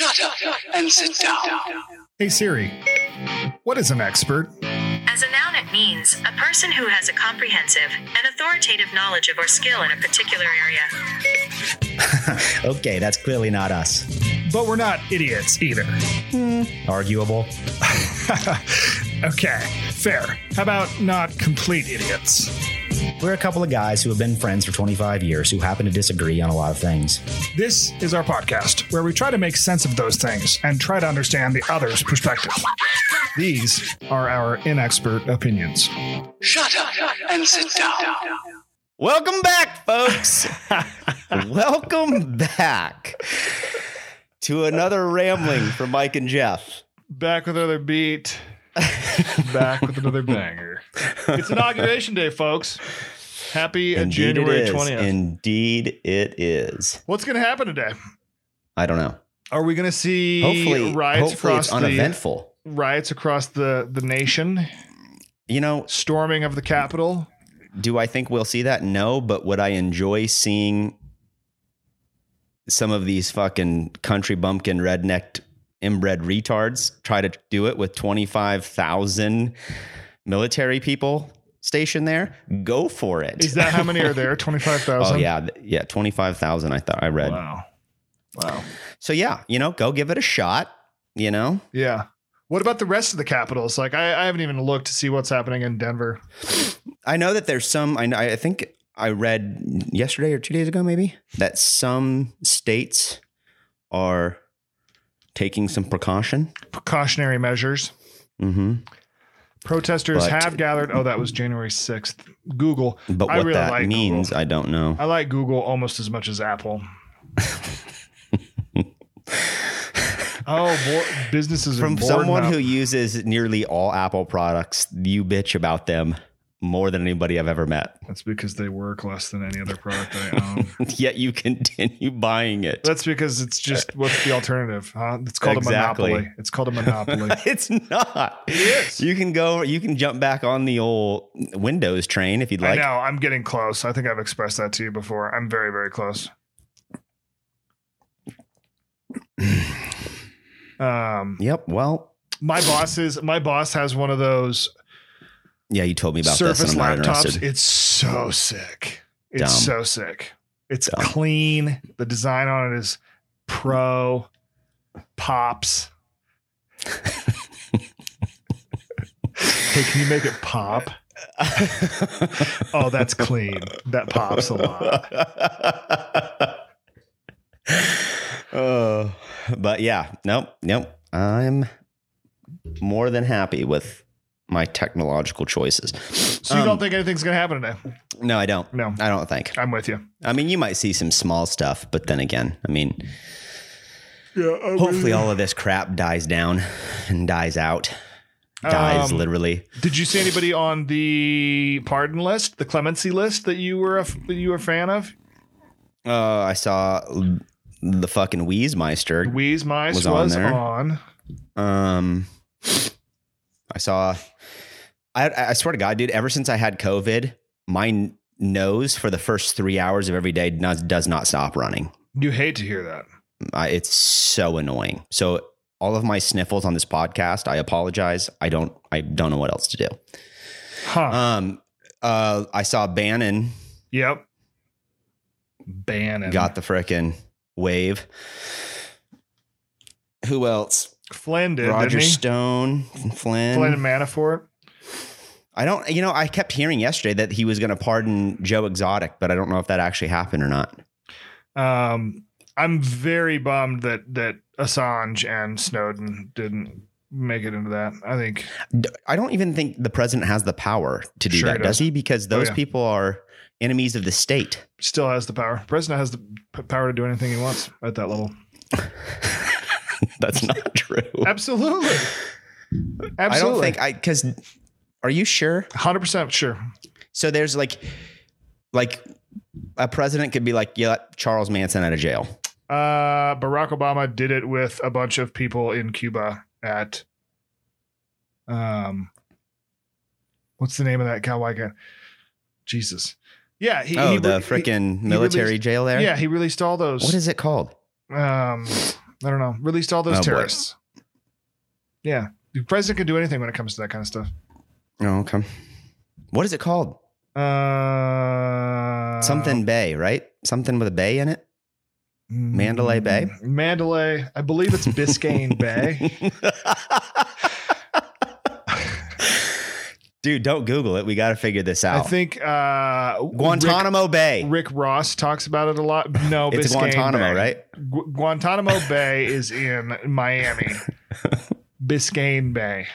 Shut up and sit down. Hey Siri, what is an expert? As a noun, it means a person who has a comprehensive and authoritative knowledge of or skill in a particular area. Okay, that's clearly not us. But we're not idiots either. Hmm. Arguable. Okay, fair. How about not complete idiots? We're a couple of guys who have been friends for 25 years who happen to disagree on a lot of things. This is our podcast where we try to make sense of those things and try to understand the other's perspective. These are our inexpert opinions. Shut up and sit down. Welcome back, folks. Welcome back to another rambling from Mike and Jeff. Back with another beat. Back with another banger. It's inauguration day, folks. Happy Indeed January it is. 20th. Indeed it is. What's going to happen today? I don't know. Are we going to see Hopefully, riots hopefully across it's the uneventful. riots across the the nation? You know, Storming of the Capitol? do I think we'll see that? No, but would I enjoy seeing some of these fucking country bumpkin rednecked inbred retards try to do it with 25,000 military people stationed there? Go for it. Is that how many are there? 25,000? Oh yeah, yeah, 25,000 I thought I read. Wow. Wow. So yeah, you know, go give it a shot, you know? Yeah. What about the rest of the capitals? Like, I, I haven't even looked to see what's happening in Denver. I know that there's some. I, I think I read yesterday or two days ago, maybe that some states are taking some precaution. Precautionary measures. Mm-hmm. Protesters But- have gathered. Oh, that was January 6th. Google. But I what really that like means, Google. I don't know. I like Google almost as much as Apple. oh, bo- businesses From someone up. who uses nearly all Apple products, you bitch about them more than anybody I've ever met. That's because they work less than any other product I own. Yet you continue buying it. That's because it's just what's the alternative? Huh? It's called Exactly. a monopoly. It's called a monopoly. it's not. It is. You can go. You can jump back on the old Windows train if you'd I like. know. I'm getting close. I think I've expressed that to you before. I'm very, very close. Um, Yep. Well, my boss is my boss has one of those yeah, you told me about Surface this. And I'm not laptops. It's so sick. It's Dumb. so sick. It's Dumb. clean. The design on it is pro. Pops. hey, can you make it pop? Oh, that's clean. That pops a lot. oh, but yeah, nope, nope. I'm more than happy with my technological choices. So you Um, don't think anything's gonna happen today? No, I don't. No. I don't think. I'm with you. I mean, you might see some small stuff, but then again, I mean, Yeah. hopefully all of this crap dies down and dies out. Dies Um, literally. Did you see anybody on the pardon list, the clemency list that you were a, that you were a fan of? Uh, I saw the fucking Wheezemeister. Wheeze Mice Was was, on on, there. Um, I saw. I I swear to God, dude. Ever since I had COVID, my nose for the first three hours of every day does, does not stop running. You hate to hear that. I, it's so annoying. So all of my sniffles on this podcast, I apologize. I don't. I don't know what else to do. Huh. Um. Uh. I saw Bannon yep. Bannon. got the frickin' wave. Who else? Flynn did, Roger? Stone, Flynn. Flynn and Manafort. I don't, you know, I kept hearing yesterday that he was going to pardon Joe Exotic, but I don't know if that actually happened or not. Um, I'm very bummed that that Assange and Snowden didn't make it into that. I think I don't even think the president has the power to do Sure that, does does. he? Because those yeah. people are enemies of the state. still has the power. President has the p- power to do anything he wants at that level. That's not true. Absolutely. I Absolutely. don't think I, because are you sure? 100% sure. So there's like, like a president could be like, yeah, let Charles Manson out of jail. Uh, Barack Obama did it with a bunch of people in Cuba at, um, what's the name of that cowboy guy? Jesus. Yeah. He, oh, he the re- freaking military released- jail there? Yeah. He released all those. What is it called? um, I don't know. Released all those Oh, boy. terrorists. Yeah. The president can do anything when it comes to that kind of stuff. Oh, okay. What is it called? Uh, Something Bay, right? Something with a bay in it. Mandalay Bay? Mm, Mandalay. I believe it's Biscayne Bay. Dude, don't Google it. We got to figure this out. I think uh, Guantanamo Bay. Rick, Rick Ross talks about it a lot. No, it's Biscayne Guantanamo, Bay. right? Gu- Guantanamo Bay is in Miami. Biscayne Bay.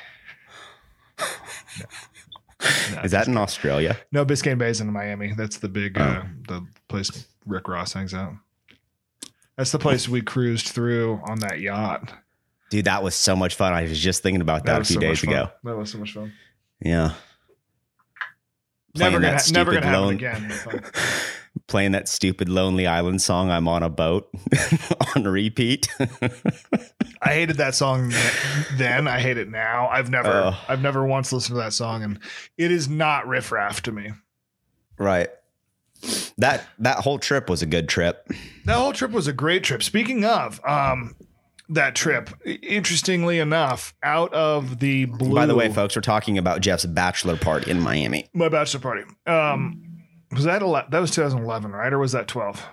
No. Is that in Australia? No, Biscayne Bay is in Miami. That's the big Oh. uh, the place Rick Ross hangs out. That's the place we cruised through on that yacht. Dude, that was so much fun. I was just thinking about that, a few so days ago. That was so much fun. Yeah. Never Playing gonna, that never gonna happen again. Playing that stupid Lonely Island song, I'm on a boat on repeat. I hated that song then. I hate it now. I've never, Oh. I've never once listened to that song, and it is not riffraff to me. right. That that whole trip was a good trip. That whole trip was a great trip. Speaking of um, that trip, interestingly enough, out of the blue. By the way, folks, we're talking about Jeff's bachelor party in Miami. my bachelor party. Um, was that ele- that was 2011, right, or was that 12?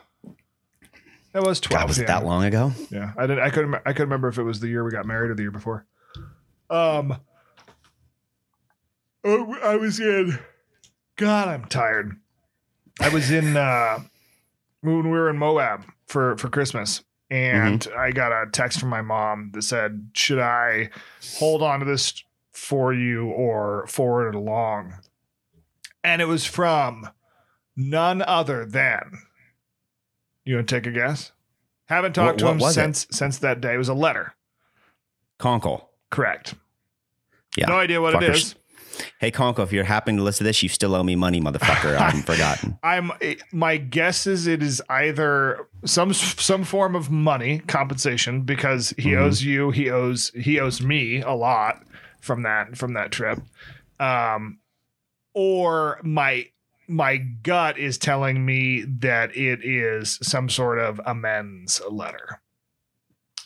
That was 12. God, was it that long ago? Yeah, I didn't. I couldn't. I couldn't remember if it was the year we got married or the year before. Um, oh, I was in. God, I'm tired. I was in uh, when we were in Moab for for Christmas, and I got a text from my mom that said, "Should I hold on to this for you or forward it along?" And it was from none other than. You want to take a guess? Haven't talked What- to him was it? since since that day. It was a letter. Conkle. Correct. Yeah. No idea what it Fuckers. is. Hey, Conko, if you're happening to listen to this, you still owe me money, motherfucker. I haven't forgotten. I'm my guess is it is either some some form of money compensation because he Mhm. owes you, he owes he owes me a lot from that from that trip. Um or my my gut is telling me that it is some sort of amends letter.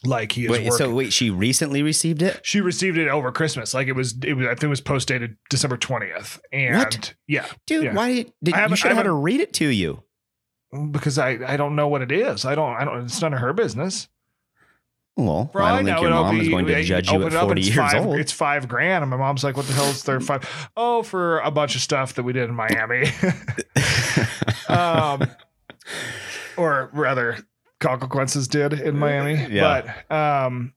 Like he is Wait, working. so wait, she recently received it? she received it over Christmas. Like it was, it was. I think it was post dated December twentieth. And What? yeah, Dude, Yeah. why did, did I you should have had her read it to you? because I I don't know what it is. I don't I don't. It's none of her business. Well, all I don't think your mom is going to judge you at it up and 40 it's years five, old. It's five grand, and my mom's like, "What the hell is there five? Oh, for a bunch of stuff that we did in Miami, um, or rather, consequences did in Miami. Yeah. But um,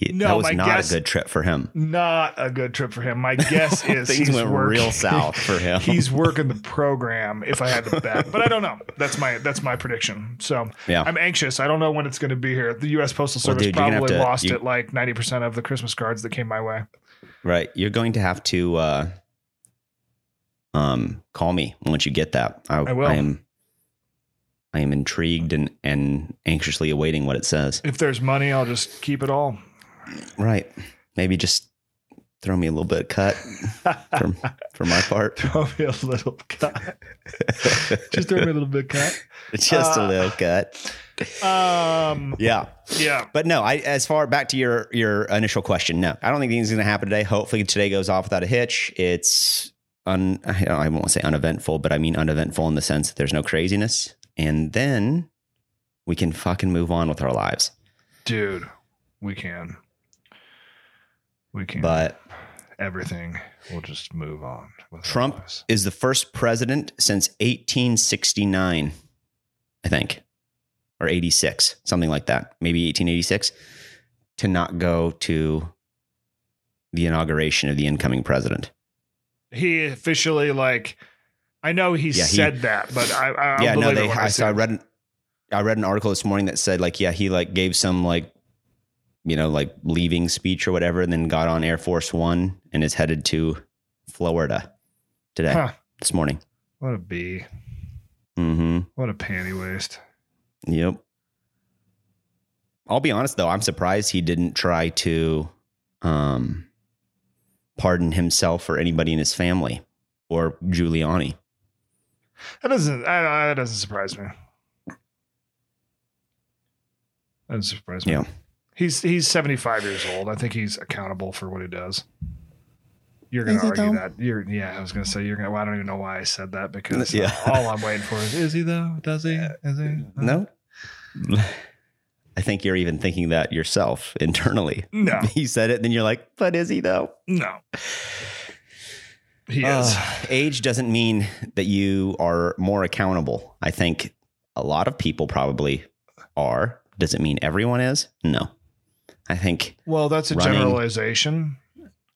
He- no, that was not guess- a good trip for him. not a good trip for him. My guess is Things he's went working- real south for him. he's working the program if I had to bet. But I don't know. That's my that's my prediction. So Yeah. I'm anxious. I don't know when it's going to be here. The US Postal Well, Service dude, gonna have probably to- lost you- it like 90% of the Christmas cards that came my way. Right. You're going to have to uh, um, call me once you get that. I, I will. I am I am intrigued and, and anxiously awaiting what it says. If there's money, I'll just keep it all. Right. Maybe just throw me a little bit of cut for, for my part. throw me a little cut. just throw me a little bit cut. Just Uh, a little cut. Um, Yeah. yeah. But no, I as far back to your your initial question, no. I don't think anything's going to happen today. Hopefully today goes off without a hitch. It's un. I won't say uneventful, but I mean uneventful in the sense that there's no craziness. And then we can fucking move on with our lives. Dude, we can. We can. But everything We'll just move on. Trump is the first president since 1869, I think, or 86, something like that, maybe 1886, to not go to the inauguration of the incoming president. he officially like I know he Yeah, he- said that, but I, I yeah, no, they. when I, so I read, an, I read an article this morning that said like, yeah, he like gave some like, you know, like leaving speech or whatever, and then got on Air Force One and is headed to Florida today, Huh. this morning. What a bee! Mm-hmm. What a panty waste! Yep. I'll be honest though, I'm surprised he didn't try to um pardon himself or anybody in his family or Giuliani. That doesn't I, that doesn't surprise me. That doesn't surprise me. Yeah. He's he's 75 years old. I think he's accountable for what he does. You're gonna argue though? that. You're yeah, I was gonna say you're gonna well, I don't even know why I said that because Yeah. Uh, all I'm waiting for is is he though? Does he? Uh, is he? Uh, no. I think you're even thinking that yourself internally. No. He said it, then you're like, but is he though? No. He is. Uh, age doesn't mean that you are more accountable. I think a lot of people probably are. Does it mean everyone is? No. I think well, that's a running- generalization.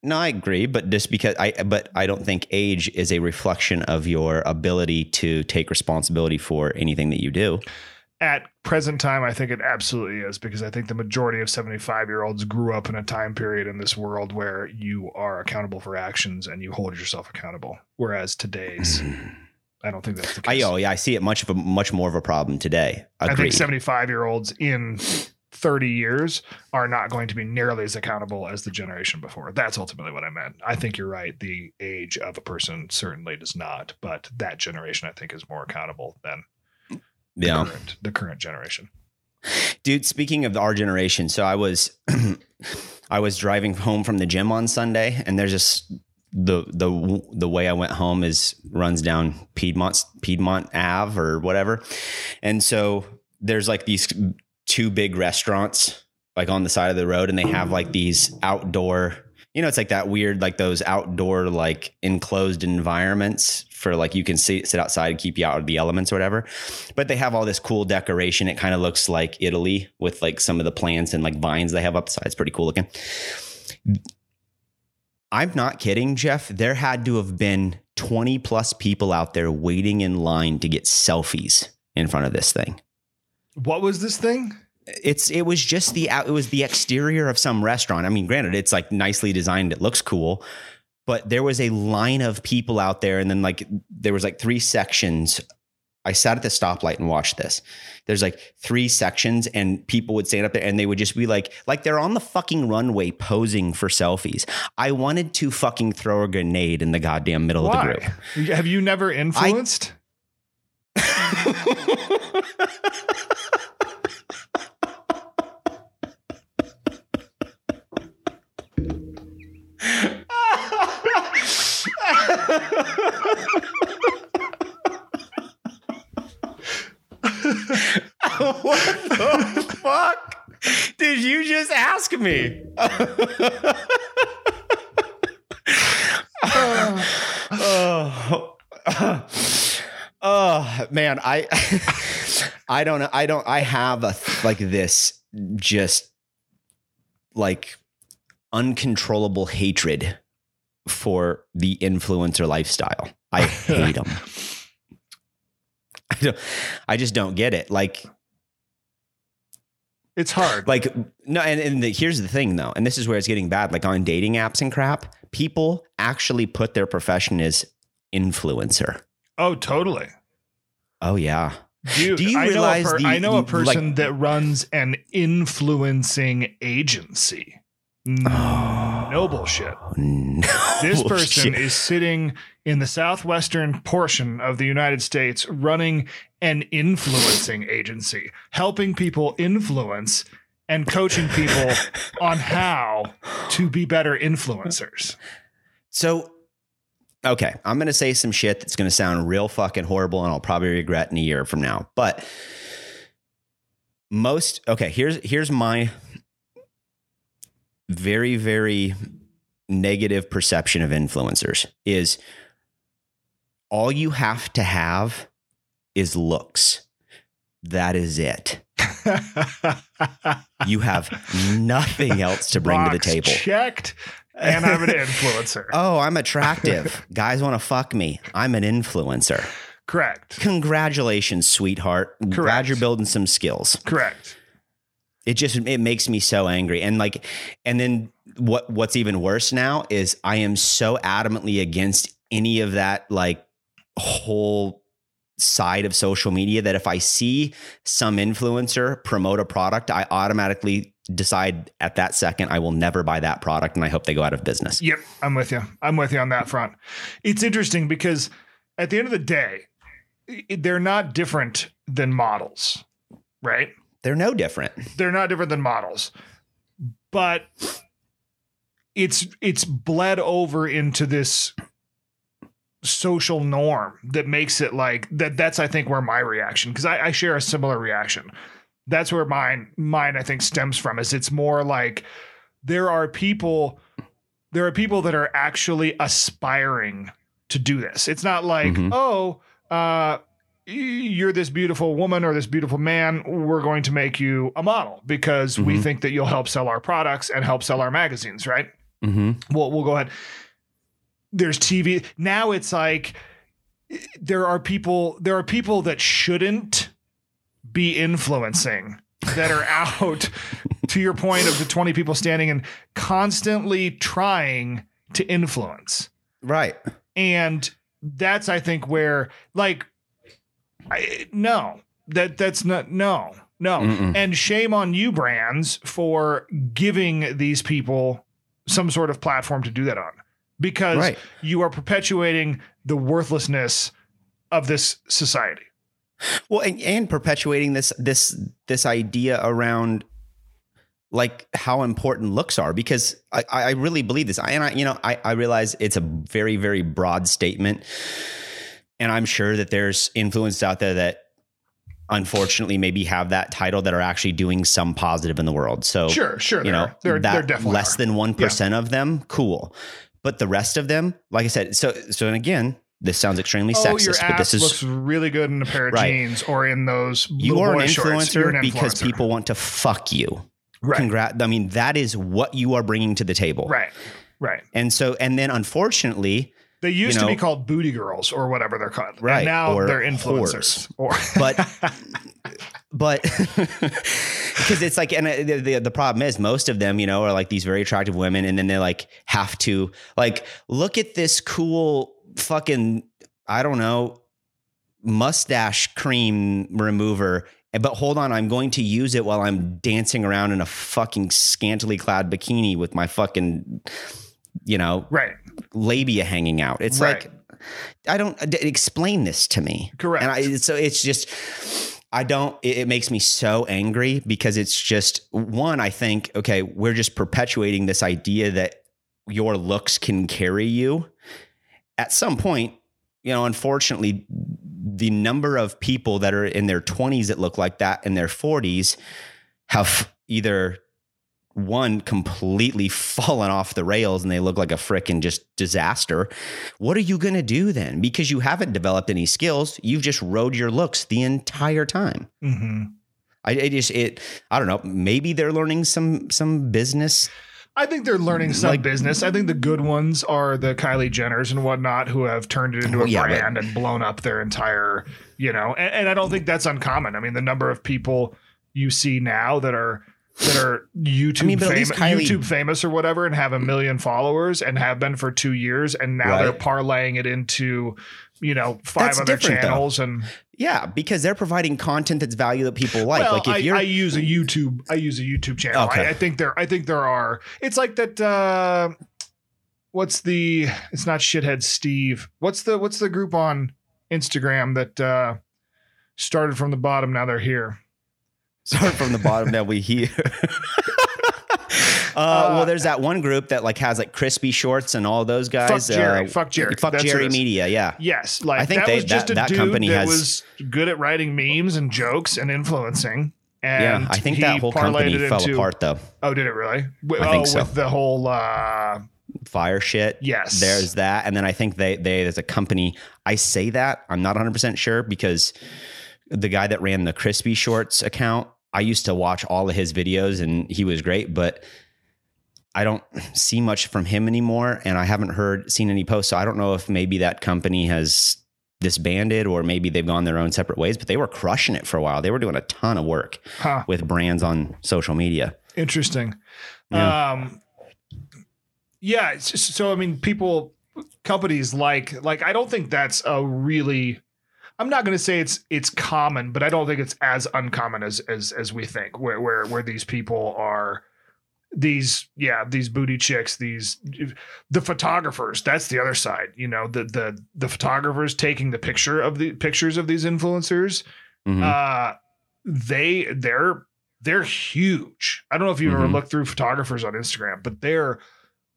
no, I agree, but just because I but I don't think age is a reflection of your ability to take responsibility for anything that you do. At present time, I think it absolutely is because I think the majority of 75 year olds grew up in a time period in this world where you are accountable for actions and you hold yourself accountable. Whereas today's, I don't think that's the I case. oh yeah, I see it much of a much more of a problem today. I think 75 year olds in 30 years are not going to be nearly as accountable as the generation before. That's ultimately what I meant. I think you're right. The age of a person certainly does not, but that generation I think is more accountable than the, yeah. current, the current generation. Dude, speaking of our generation, so I was I was driving home from the gym on Sunday and there's just the the the way I went home is runs down Piedmont Piedmont Ave or whatever. And so there's like these two big restaurants like on the side of the road and they have like these outdoor you know it's like that weird like those outdoor like enclosed environments for like you can sit, sit outside keep you out of the elements or whatever. But they have all this cool decoration. It kind of looks like italy with like some of the plants and like vines they have upside it's pretty cool looking. I'm not kidding jeff. There had to have been 20 plus people out there waiting in line to get selfies in front of this thing What was this thing? it's it was just the out it was the exterior of some restaurant. I mean, granted, it's like nicely designed, it looks cool, but there was a line of people out there, and then like there was like three sections. I sat at the stoplight and watched this. There's like three sections, and people would stand up there and they would just be like, like they're on the fucking runway posing for selfies. I wanted to fucking throw a grenade in the goddamn middle of the group. Have you never influenced? What the fuck did you just ask me? oh, oh, Oh, man, I I don't. I don't. I have a like this just like uncontrollable hatred for the influencer lifestyle. I hate them. I, don't, I just don't get it. Like It's hard. like no and, and the, here's the thing though and this is where it's getting bad like on dating apps and crap people actually put their profession as influencer oh, totally. oh yeah Dude, Do you I realize know per- the- I know a person like- that runs an influencing agency. Oh. No bullshit. no This person shit. is sitting in the southwestern portion of the United States running an influencing agency, helping people influence and coaching people on how to be better influencers. so okay i'm gonna say some shit that's gonna sound real fucking horrible and i'll probably regret in a year from now but most okay here's here's my very very negative perception of influencers is all you have to have is looks. That is it. You have nothing else to bring to the table. Checked. And I'm an influencer. oh i'm attractive guys want to fuck me i'm an influencer Correct. congratulations sweetheart glad Correct. you're building some skills Correct. it just it makes me so angry and like and then what what's even worse now is i am so adamantly against any of that like whole side of social media that if i see some influencer promote a product i automatically decide at that second i will never buy that product and i hope they go out of business Yep, I'm with you. I'm with you on that front. It's interesting because at the end of the day, they're not different than models, right? They're no different. they're not different than models but it's it's bled over into this social norm that makes it like that that's i think where my reaction because I, I share a similar reaction that's where mine mine i think stems from is it's more like there are people there are people that are actually aspiring to do this it's not like Mhm. oh uh you're this beautiful woman or this beautiful man we're going to make you a model because we Mhm. think that you'll help sell our products and help sell our magazines right Mm-hmm. well we'll go ahead there's tv now it's like there are people there are people that shouldn't be influencing that are out to your point of the 20 people standing and constantly trying to influence Right. and that's i think where like I, no that that's not no no Mm-mm. and shame on you brands for giving these people some sort of platform to do that on because Right. you are perpetuating the worthlessness of this society Well, and, and perpetuating this this this idea around like how important looks are because I, I really believe this. And I, you know, I, I realize it's a very, very broad statement. And I'm sure that there's influencers out there that unfortunately maybe have that title that are actually doing some positive in the world. So sure sure you know are. there, that there definitely less are. than one of them, cool. But the rest of them, like I said, so so and again, this sounds extremely oh, sexist, but this is looks really good in a pair of Right. jeans or in those you are an shorts. You're influencer because people want to fuck you. right Congrat. I mean, that is what you are bringing to the table. right right And so, and then unfortunately, They used know- to be called booty girls or whatever they're called. And Right, now or they're influencers. Or but but because it's like and uh, the, the the problem is most of them you know are like these very attractive women and then they like have to like look at this cool fucking i don't know mustache cream remover eh, but hold on i'm going to use it while i'm dancing around in a fucking scantily clad bikini with my fucking you know right. labia hanging out it's Right. like i don't d- explain this to me Correct. and I, so it's just, I don't, it, it makes me so angry because it's just one, I think, okay, we're just perpetuating this idea that your looks can carry you. At some point, you know, unfortunately, the number of people that are in their 20s that look like that in their 40s have either one completely fallen off the rails and they look like a frickin' just disaster. What are you going to do then? Because you haven't developed any skills. You've just rode your looks the entire time. hmm I, I just it I don't know. Maybe they're learning some some business. I think they're learning some Like- business. I think the good ones are the Kylie Jenners and whatnot who have turned it into Well, a yeah, but- brand and blown up their entire, you know, and, and I don't think that's uncommon. I mean, the number of people you see now that are that are YouTube I mean, famous, Kylie- YouTube famous or whatever, and have a million followers and have been for two years, and now they're parlaying it into, you know, five That's other different, though. channels and Yeah, because they're providing content that's value that people like. well, like if I, you're I use a YouTube. I use a YouTube channel. Okay. I, I think there. I think there are. It's like that. Uh, what's the? It's not shithead Steve. What's the? What's the group on Instagram that uh, started from the bottom? Now they're here. start from the bottom that we hear. Uh, well, there's that one group that like has like crispy shorts and all those guys. Fuck Jerry. Uh, Fuck Jerry. Fuck That's Jerry who it is. Media. Yeah. Yes, like I think that they- was just that- a that dude company that has- was good at writing memes and jokes and influencing. And yeah. I think that whole company fell into- apart though. Oh, did it really? Wi- I oh, think so. with the whole. uh Fyre shit. Yes. There's that. And then I think they, they, there's a company, I say that, I'm not 100% sure because the guy that ran the Crispy Shorts account, I used to watch all of his videos and he was great, but I don't see much from him anymore. And I haven't heard, seen any posts. So I don't know if maybe that company has disbanded or maybe they've gone their own separate ways, but they were crushing it for a while. They were doing a ton of work Huh. with brands on social media. Interesting. Yeah. Um, yeah. So I mean, people, companies like like I don't think that's a really. I'm not going to say it's it's common, but I don't think it's as uncommon as as as we think. Where where where these people are, these yeah these booty chicks, these the photographers. That's the other side. You know the the the photographers taking the picture of the pictures of these influencers Mhm. uh they they're they're huge. I don't know if you've ever Mhm. looked through photographers on Instagram, but they're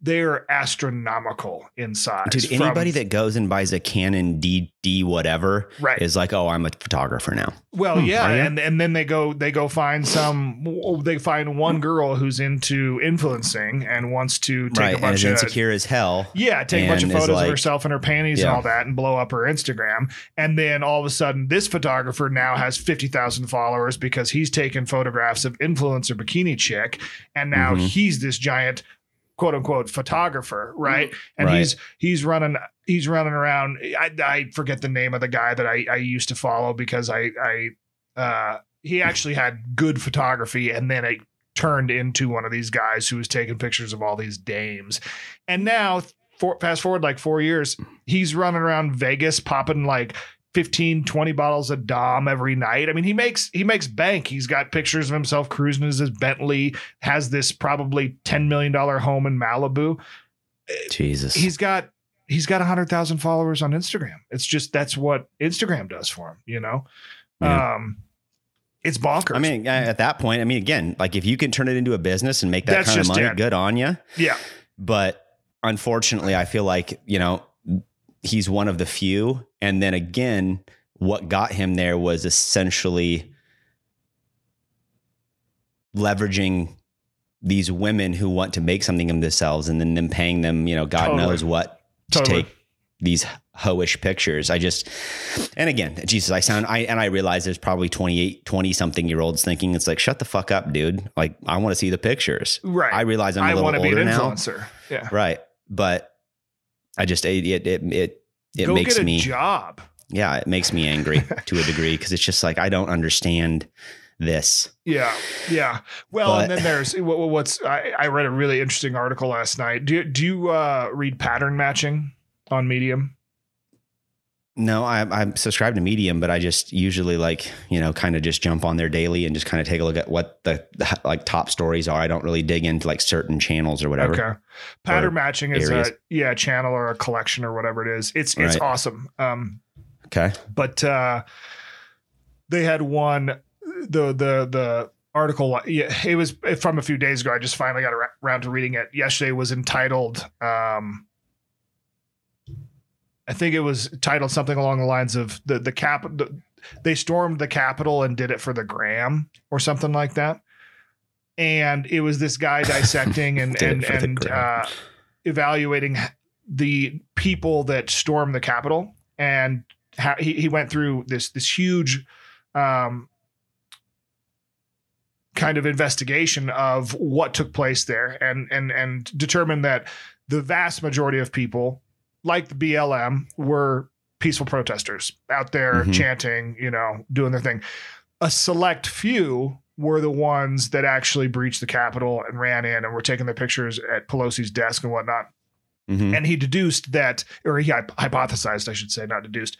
they're astronomical in size. Dude, from- anybody that goes and buys a Canon DD whatever Right. is like, oh, I'm a photographer now. Well, Hmm, yeah, and and then they go they go find some they find one girl who's into influencing and wants to take right. a And bunch is of insecure as hell. yeah, take a bunch of photos like- of herself in her panties and all that and blow up her Instagram. And then all of a sudden this photographer now has 50,000 followers because he's taken photographs of influencer bikini chick and now Mhm. he's this giant quote unquote photographer, right? And Right. he's he's running he's running around I, I forget the name of the guy that I, I used to follow because I I uh he actually had good photography and then it turned into one of these guys who was taking pictures of all these dames. And now for, fast forward like 4 years, he's running around Vegas popping like 15 20 bottles of dom every night. I mean, he makes he makes bank. He's got pictures of himself cruising in his Bentley, has this probably 10 million dollar home in Malibu Jesus. he's got he's got 100,000 followers on Instagram. It's just that's what Instagram does for him, you know. Yeah. Um it's bonkers. I mean, at that point, I mean, again, like if you can turn it into a business and make that That's kind of money, it. good on you. yeah. But unfortunately, I feel like, you know, he's one of the few. And then again, what got him there was essentially leveraging these women who want to make something of themselves and then them paying them, you know, God Totally. knows what to Totally. take these hoish pictures. I just, and again, Jesus, I sound, I, and I realize there's probably 28, 20 something year olds thinking it's like, shut the fuck up, dude. Like, I want to see the pictures. Right. I realize I'm a I little want to be older an now. influencer. Yeah. Right. But I just, it, it, it, it, it Go makes get a me, job. yeah, it makes me angry to a degree because it's just like, I don't understand this. Yeah. Yeah. Well, and then there's what, what's I, I read a really interesting article last night. Do you, do you uh, read pattern matching on Medium? No, I, I'm subscribed to Medium, but I just usually like, you know, kind of just jump on there daily and just kind of take a look at what the, the like top stories are. I don't really dig into like certain channels or whatever. Okay. Pattern matching is areas. a yeah, channel or a collection or whatever it is. It's it's Right. awesome. Um Okay. but uh they had one the the the article yeah, it was from a few days ago i just finally got around to reading it yesterday was entitled um i think it was titled something along the lines of the the cap the, they stormed the capitol and did it for the gram or something like that. And it was this guy dissecting and and and uh evaluating the people that stormed the capitol. And how he, he went through this this huge um, kind of investigation of what took place there and and and determined that the vast majority of people like the BLM were peaceful protesters out there Mhm. chanting you know doing their thing a select few were the ones that actually breached the capitol and ran in and were taking their pictures at Pelosi's desk and whatnot Mhm. and he deduced that, or he hypothesized, I should say, not deduced,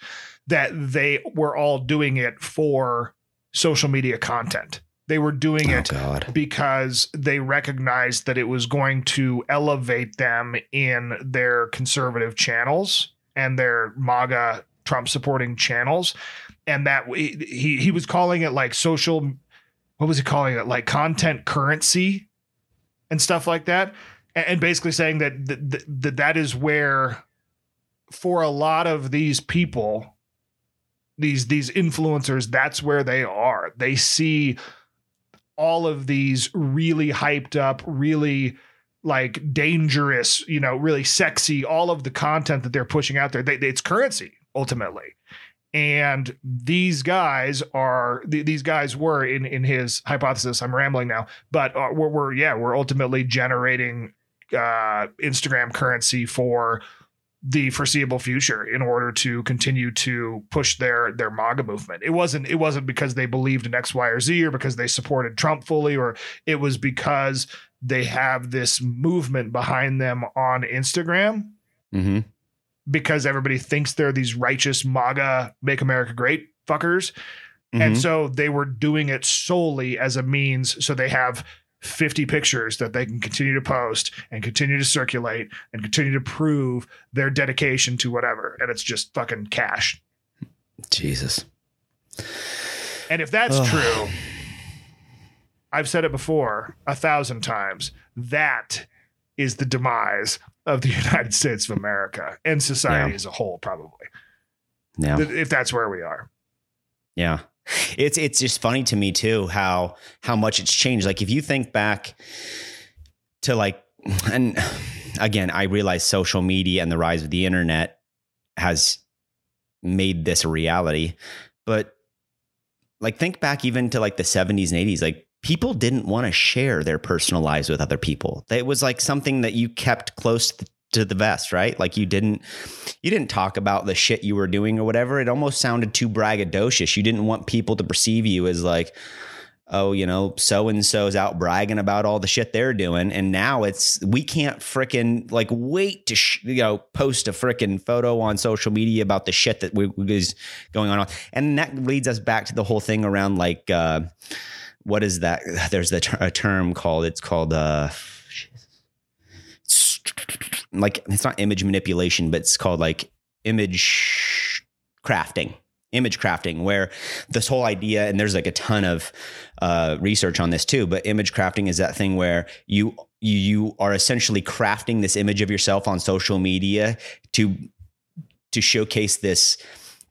that they were all doing it for social media content. They were doing Oh it because they recognized that it was going to elevate them in their conservative channels and their MAGA Trump supporting channels. And that he he was calling it like social, what was he calling it? Like content currency and stuff like that. And, and basically saying that, that that that is where, for a lot of these people, these these influencers, that's where they are. They see all of these really hyped up, really like dangerous, you know, really sexy, all of the content that they're pushing out there. They, they- it's currency ultimately. And these guys are th- these guys were in in his hypothesis. I'm rambling now, but uh, we're, we're yeah we're ultimately generating uh, Instagram currency for the foreseeable future in order to continue to push their their MAGA movement. It wasn't it wasn't because they believed in X, Y, or Z or because they supported Trump fully, or it was because they have this movement behind them on Instagram hmm because everybody thinks they're these righteous MAGA make America great fuckers. Mm-hmm. And so they were doing it solely as a means so they have 50 pictures that they can continue to post and continue to circulate and continue to prove their dedication to whatever. And it's just fucking cash. Jesus. And if that's Ugh. true, I've said it before a thousand times. That is the demise of the United States of America and society Yeah. as a whole, probably, Yeah. if that's where we are. Yeah. It's it's just funny to me too how how much it's changed. Like if you think back to like and again, I realize social media and the rise of the internet has made this a reality, but like think back even to like the 70s and 80s like people didn't want to share their personal lives with other people. It was like something that you kept close to the vest, right? Like you didn't you didn't talk about the shit you were doing or whatever. It almost sounded too braggadocious. You didn't want people to perceive you as like, oh, you know, so and so's out bragging about all the shit they're doing. And now it's we can't fricking like wait to sh- you know post a fricking photo on social media about the shit that we, is going on. And that leads us back to the whole thing around like uh, what is that? There's the ter- a term called it's called uh, like it's not image manipulation, but it's called like image crafting. Image crafting, where this whole idea, and there's like a ton of uh, research on this too, but image crafting is that thing where you you you are essentially crafting this image of yourself on social media to to showcase this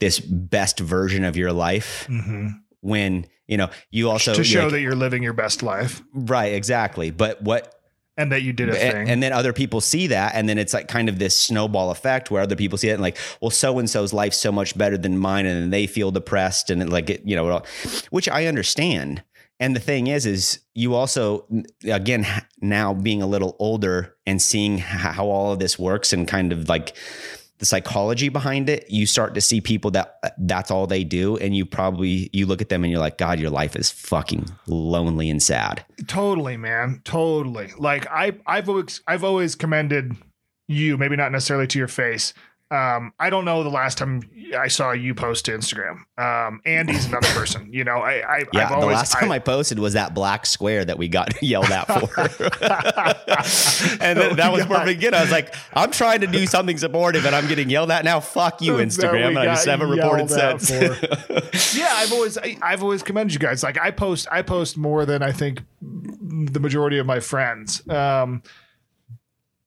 this best version of your life Mm-hmm. when you know you also to show like- that you're living your best life right exactly but what and that you did a and, thing. and then other people see that and then it's like kind of this snowball effect where other people see it and like well so and so's life's so much better than mine and then they feel depressed and it, like it, you know it all- which i understand and the thing is is you also again now being a little older and seeing how all of this works and kind of like the psychology behind it you start to see people that that's all they do and you probably you look at them and you're like god your life is fucking lonely and sad Totally, man. Totally. Like I I've always I've always commended you, maybe not necessarily to your face. Um, I don't know the last time I saw you post to Instagram. Um, Andy's another person. You know, I, I Yeah, I've the always last time I, posted was that black square that we got yelled at for, and then that was where We got- perfect. Again, I was like, I'm trying to do something supportive, and I'm getting yelled at now. Fuck you, Instagram. And I just haven't reported since. yeah, I've always I, I've always commended you guys. Like I post I post more than I think the majority of my friends. Um,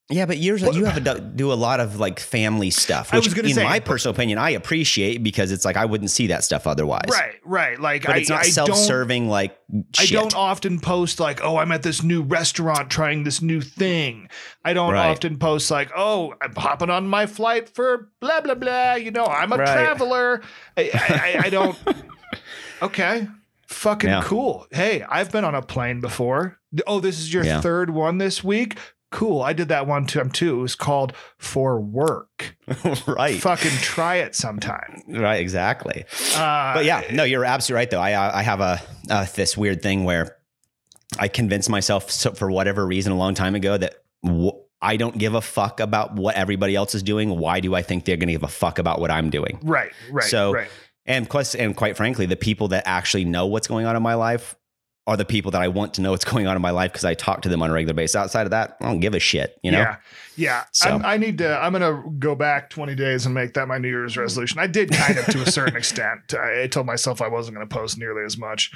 yeah, but yours, you have to do a lot of like family stuff, which, in say, my personal opinion, I appreciate because it's like I wouldn't see that stuff otherwise. right, right. Like But I, it's not I self-serving. Like I don't often post like, oh, I'm at this new restaurant trying this new thing. I don't Right. often post like, oh, I'm hopping on my flight for blah blah blah. You know, I'm a Right. traveler. I, I, I, I don't. okay, fucking Yeah. cool. Hey, I've been on a plane before. Oh, this is your Yeah. third one this week. Cool. I did that one time too. It was called For Work. right, Fucking try it sometime. right, exactly. Uh, but yeah, no, you're absolutely right. Though I I have a uh, this weird thing where I convinced myself so for whatever reason a long time ago that w- I don't give a fuck about what everybody else is doing. Why do I think they're going to give a fuck about what I'm doing? Right, right, So- right. And quite, and quite frankly, the people that actually know what's going on in my life are the people that I want to know what's going on in my life because I talk to them on a regular basis. Outside of that, I don't give a shit. You know? Yeah, yeah. So- I'm, need to. I'm gonna go back 20 days and make that my New Year's resolution. I did kind of to a certain extent. I, I told myself I wasn't gonna post nearly as much,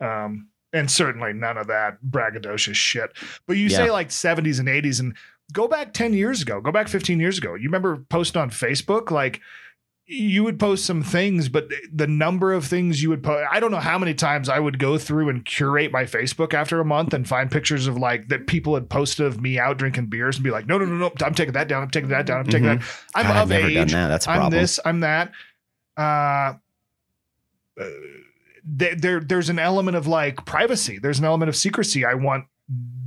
um, and certainly none of that braggadocious shit. But you say like 70s and 80s, and go back 10 years ago. Go back 15 years ago. You remember posting on Facebook like. You would post some things, but the number of things you would post, I don't know how many times I would go through and curate my Facebook after a month and find pictures of like that people had posted of me out drinking beers and be like, no, no, no, no, I'm taking that down. I'm taking that down. I'm taking that. I'm God, I've of never age. done that. That's a I'm this, I'm that. Uh, there, there's an element of like privacy. There's an element of secrecy. I want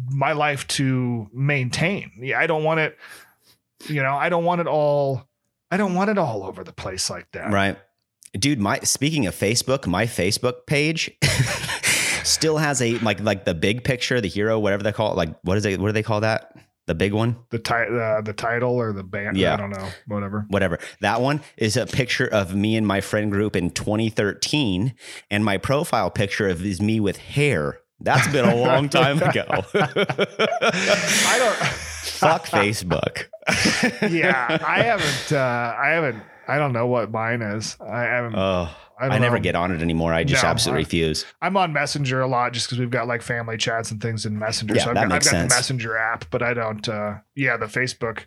my life to maintain. Yeah, I don't want it. You know, I don't want it all. I don't want it all over the place like that. Right. Dude, my speaking of Facebook, my Facebook page still has a like like the big picture, the hero, whatever they call it. Like what is it? What do they call that? The big one? The ti- uh, the title or the band. Yeah. I don't know. Whatever. Whatever. That one is a picture of me and my friend group in 2013. And my profile picture of is me with hair. That's been a long time ago. I don't. Fuck Facebook. yeah, I haven't. Uh, I haven't. I don't know what mine is. I haven't. Oh. I, I, never get on it anymore. I just No, absolutely I- refuse. I'm on Messenger a lot just because we've got like family chats and things in Messenger. Yeah, so I've that got, makes I've got sense. the Messenger app, but I don't. uh Yeah, the Facebook,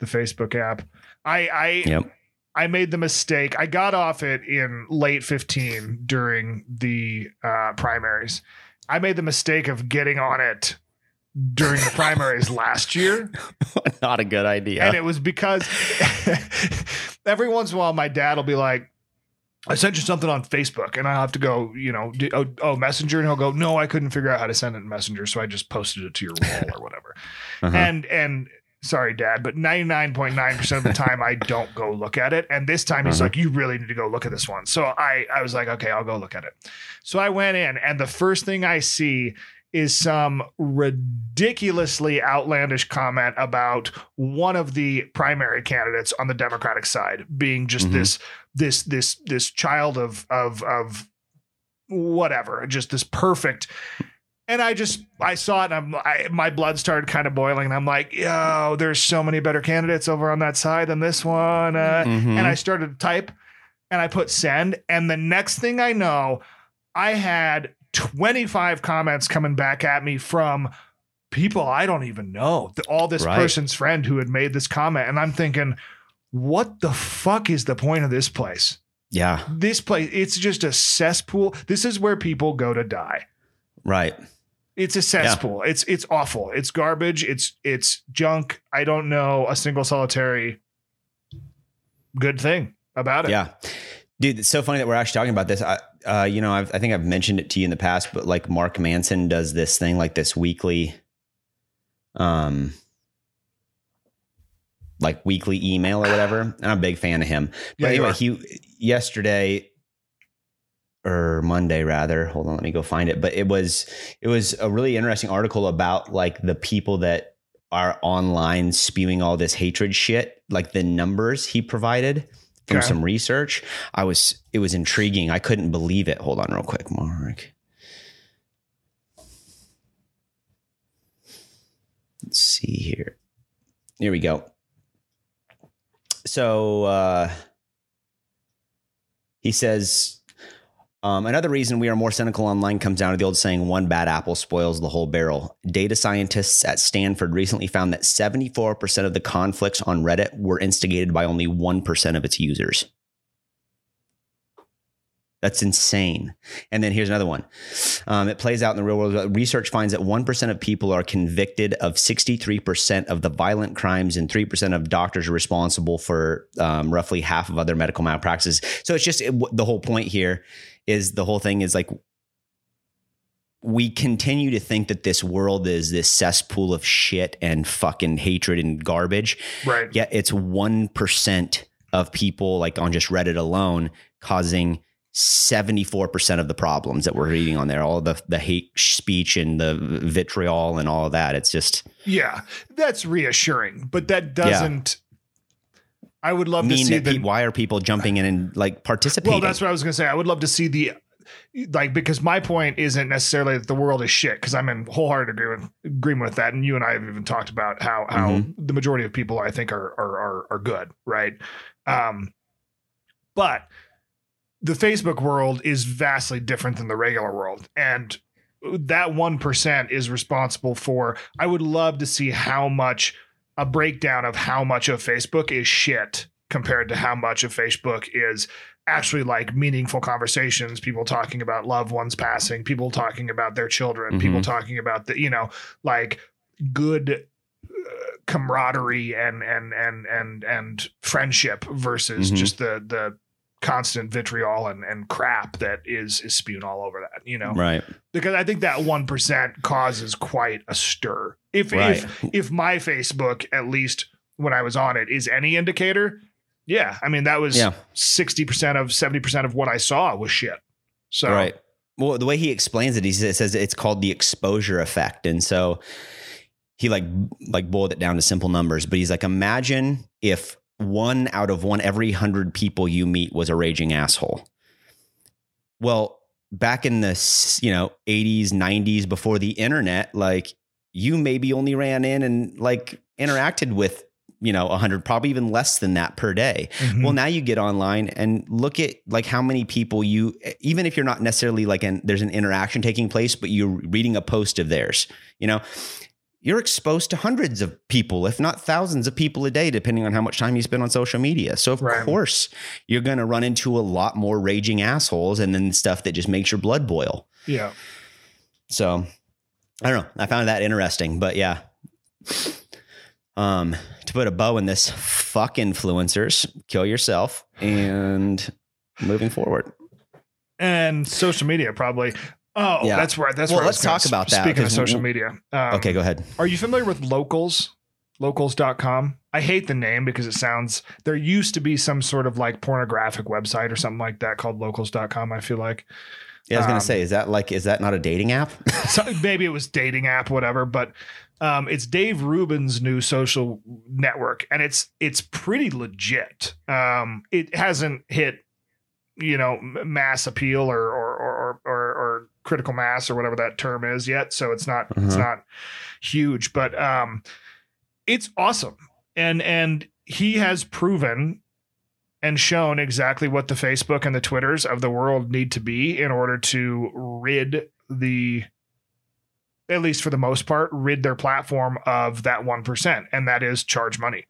the Facebook app. I I Yep. I made the mistake. I got off it in late 15 during the uh, primaries. I made the mistake of getting on it during the primaries last year. Not a good idea. And it was because every once in a while, my dad will be like, I sent you something on Facebook, and I'll have to go, you know, do, oh, oh, Messenger, and he'll go, no, I couldn't figure out how to send it in Messenger, so I just posted it to your wall or whatever. Uh-huh. And and sorry, Dad, but ninety nine point nine percent of the time I don't go look at it, and this time he's Uh-huh. like, you really need to go look at this one. So I I was like, okay, I'll go look at it. So I went in, and the first thing I see is some ridiculously outlandish comment about one of the primary candidates on the Democratic side being just Mhm. this this this this child of of of whatever, just this perfect. And I just I saw it and I'm I, my blood started kind of boiling and I'm like, yo, there's so many better candidates over on that side than this one. Uh, Mhm. and I started to type and I put send. And the next thing I know, I had 25 comments coming back at me from people I don't even know. The- All this Right. person's friend who had made this comment. And I'm thinking, what the fuck is the point of this place? yeah. This place, it's just a cesspool. This is where people go to die. Right. It's a cesspool. It's it's awful. It's garbage. It's it's junk. I don't know a single solitary good thing about it. Yeah. Dude, it's so funny that we're actually talking about this. I, uh, you know, I've, I think I've mentioned it to you in the past, but like Mark Manson does this thing, like this weekly, um, like weekly email or whatever. And I'm a big fan of him. Yeah, But you anyway, he yesterday or Monday rather. Hold on, let me go find it. But it was it was a really interesting article about like the people that are online spewing all this hatred shit, like the numbers he provided from Okay. some research. I was it was intriguing. I couldn't believe it. Hold on real quick, Mark. Let's see here. Here we go. So uh he says um, another reason we are more cynical online comes down to the old saying, one bad apple spoils the whole barrel. Data scientists at Stanford recently found that 74% of the conflicts on Reddit were instigated by only 1% of its users. That's insane. And then here's another one. Um, it plays out in the real world. Research finds that 1% of people are convicted of 63% of the violent crimes, and 3% of doctors are responsible for um, roughly half of other medical malpractices. So it's just it, the whole point here is the whole thing is like we continue to think that this world is this cesspool of shit and fucking hatred and garbage. Right. Yet it's 1% of people, like on just Reddit alone, causing 74% of the problems that we're reading on there. All the, the hate speech and the vitriol and all of that. It's just Yeah. That's reassuring, but that doesn't I would love to see that the why are people jumping in and like participating? Well, that's what I was going to say. I would love to see the like because my point isn't necessarily that the world is shit because I'm in wholehearted agreement agreement with that, and you and I have even talked about how how Mhm. the majority of people I think are are are, are good, right? Um, but the Facebook world is vastly different than the regular world, and that one percent is responsible for. I would love to see how much a breakdown of how much of Facebook is shit compared to how much of Facebook is actually like meaningful conversations, people talking about loved ones passing, people talking about their children, people Mhm. talking about the, you know, like good uh, camaraderie and and and and and friendship versus Mhm. just the the constant vitriol and and crap that is is spewing all over that, you know. right. Because I think that 1% causes quite a stir. If Right. if if my Facebook, at least when I was on it, is any indicator, yeah, I mean that was Yeah. sixty percent of seventy percent of what I saw was shit. So Right. Well, the way he explains it, he says, says it's called the exposure effect, and so he like like boiled it down to simple numbers. But he's like, imagine if one out of one every hundred people you meet was a raging asshole. Well, back in the you know eighties, nineties, before the internet, like you maybe only ran in and like interacted with you know, 100, probably even less than that per day. Mhm. Well, now you get online and look at like how many people you, even if you're not necessarily like an, there's an interaction taking place, but you're reading a post of theirs, you know, you're exposed to hundreds of people, if not thousands of people a day, depending on how much time you spend on social media. So of Right. course you're going to run into a lot more raging assholes and then stuff that just makes your blood boil. yeah. So I don't know. I found that interesting, but yeah. Um, to put a bow in this, fuck influencers, kill yourself, and moving forward. And social media probably. Oh, Yeah. that's right. That's Well, where let's talk about that, Speaking of social media. Um, Okay, go ahead. Are you familiar with locals? Locals.com. I hate the name because it sounds there used to be some sort of like pornographic website or something like that called locals.com, I feel like. Yeah, I was gonna Um, say, is that like, is that not a dating app? So maybe it was dating app, whatever, but um, it's Dave Rubin's new social network, and it's it's pretty legit. Um, it hasn't hit, you know, mass appeal or, or critical mass or whatever that term is yet, so it's not it's Uh-huh. not huge, but um, it's awesome, and and he has proven and shown exactly what the Facebook and the Twitters of the world need to be in order to rid the at least for the most part, rid their platform of that 1%, and that is charge money.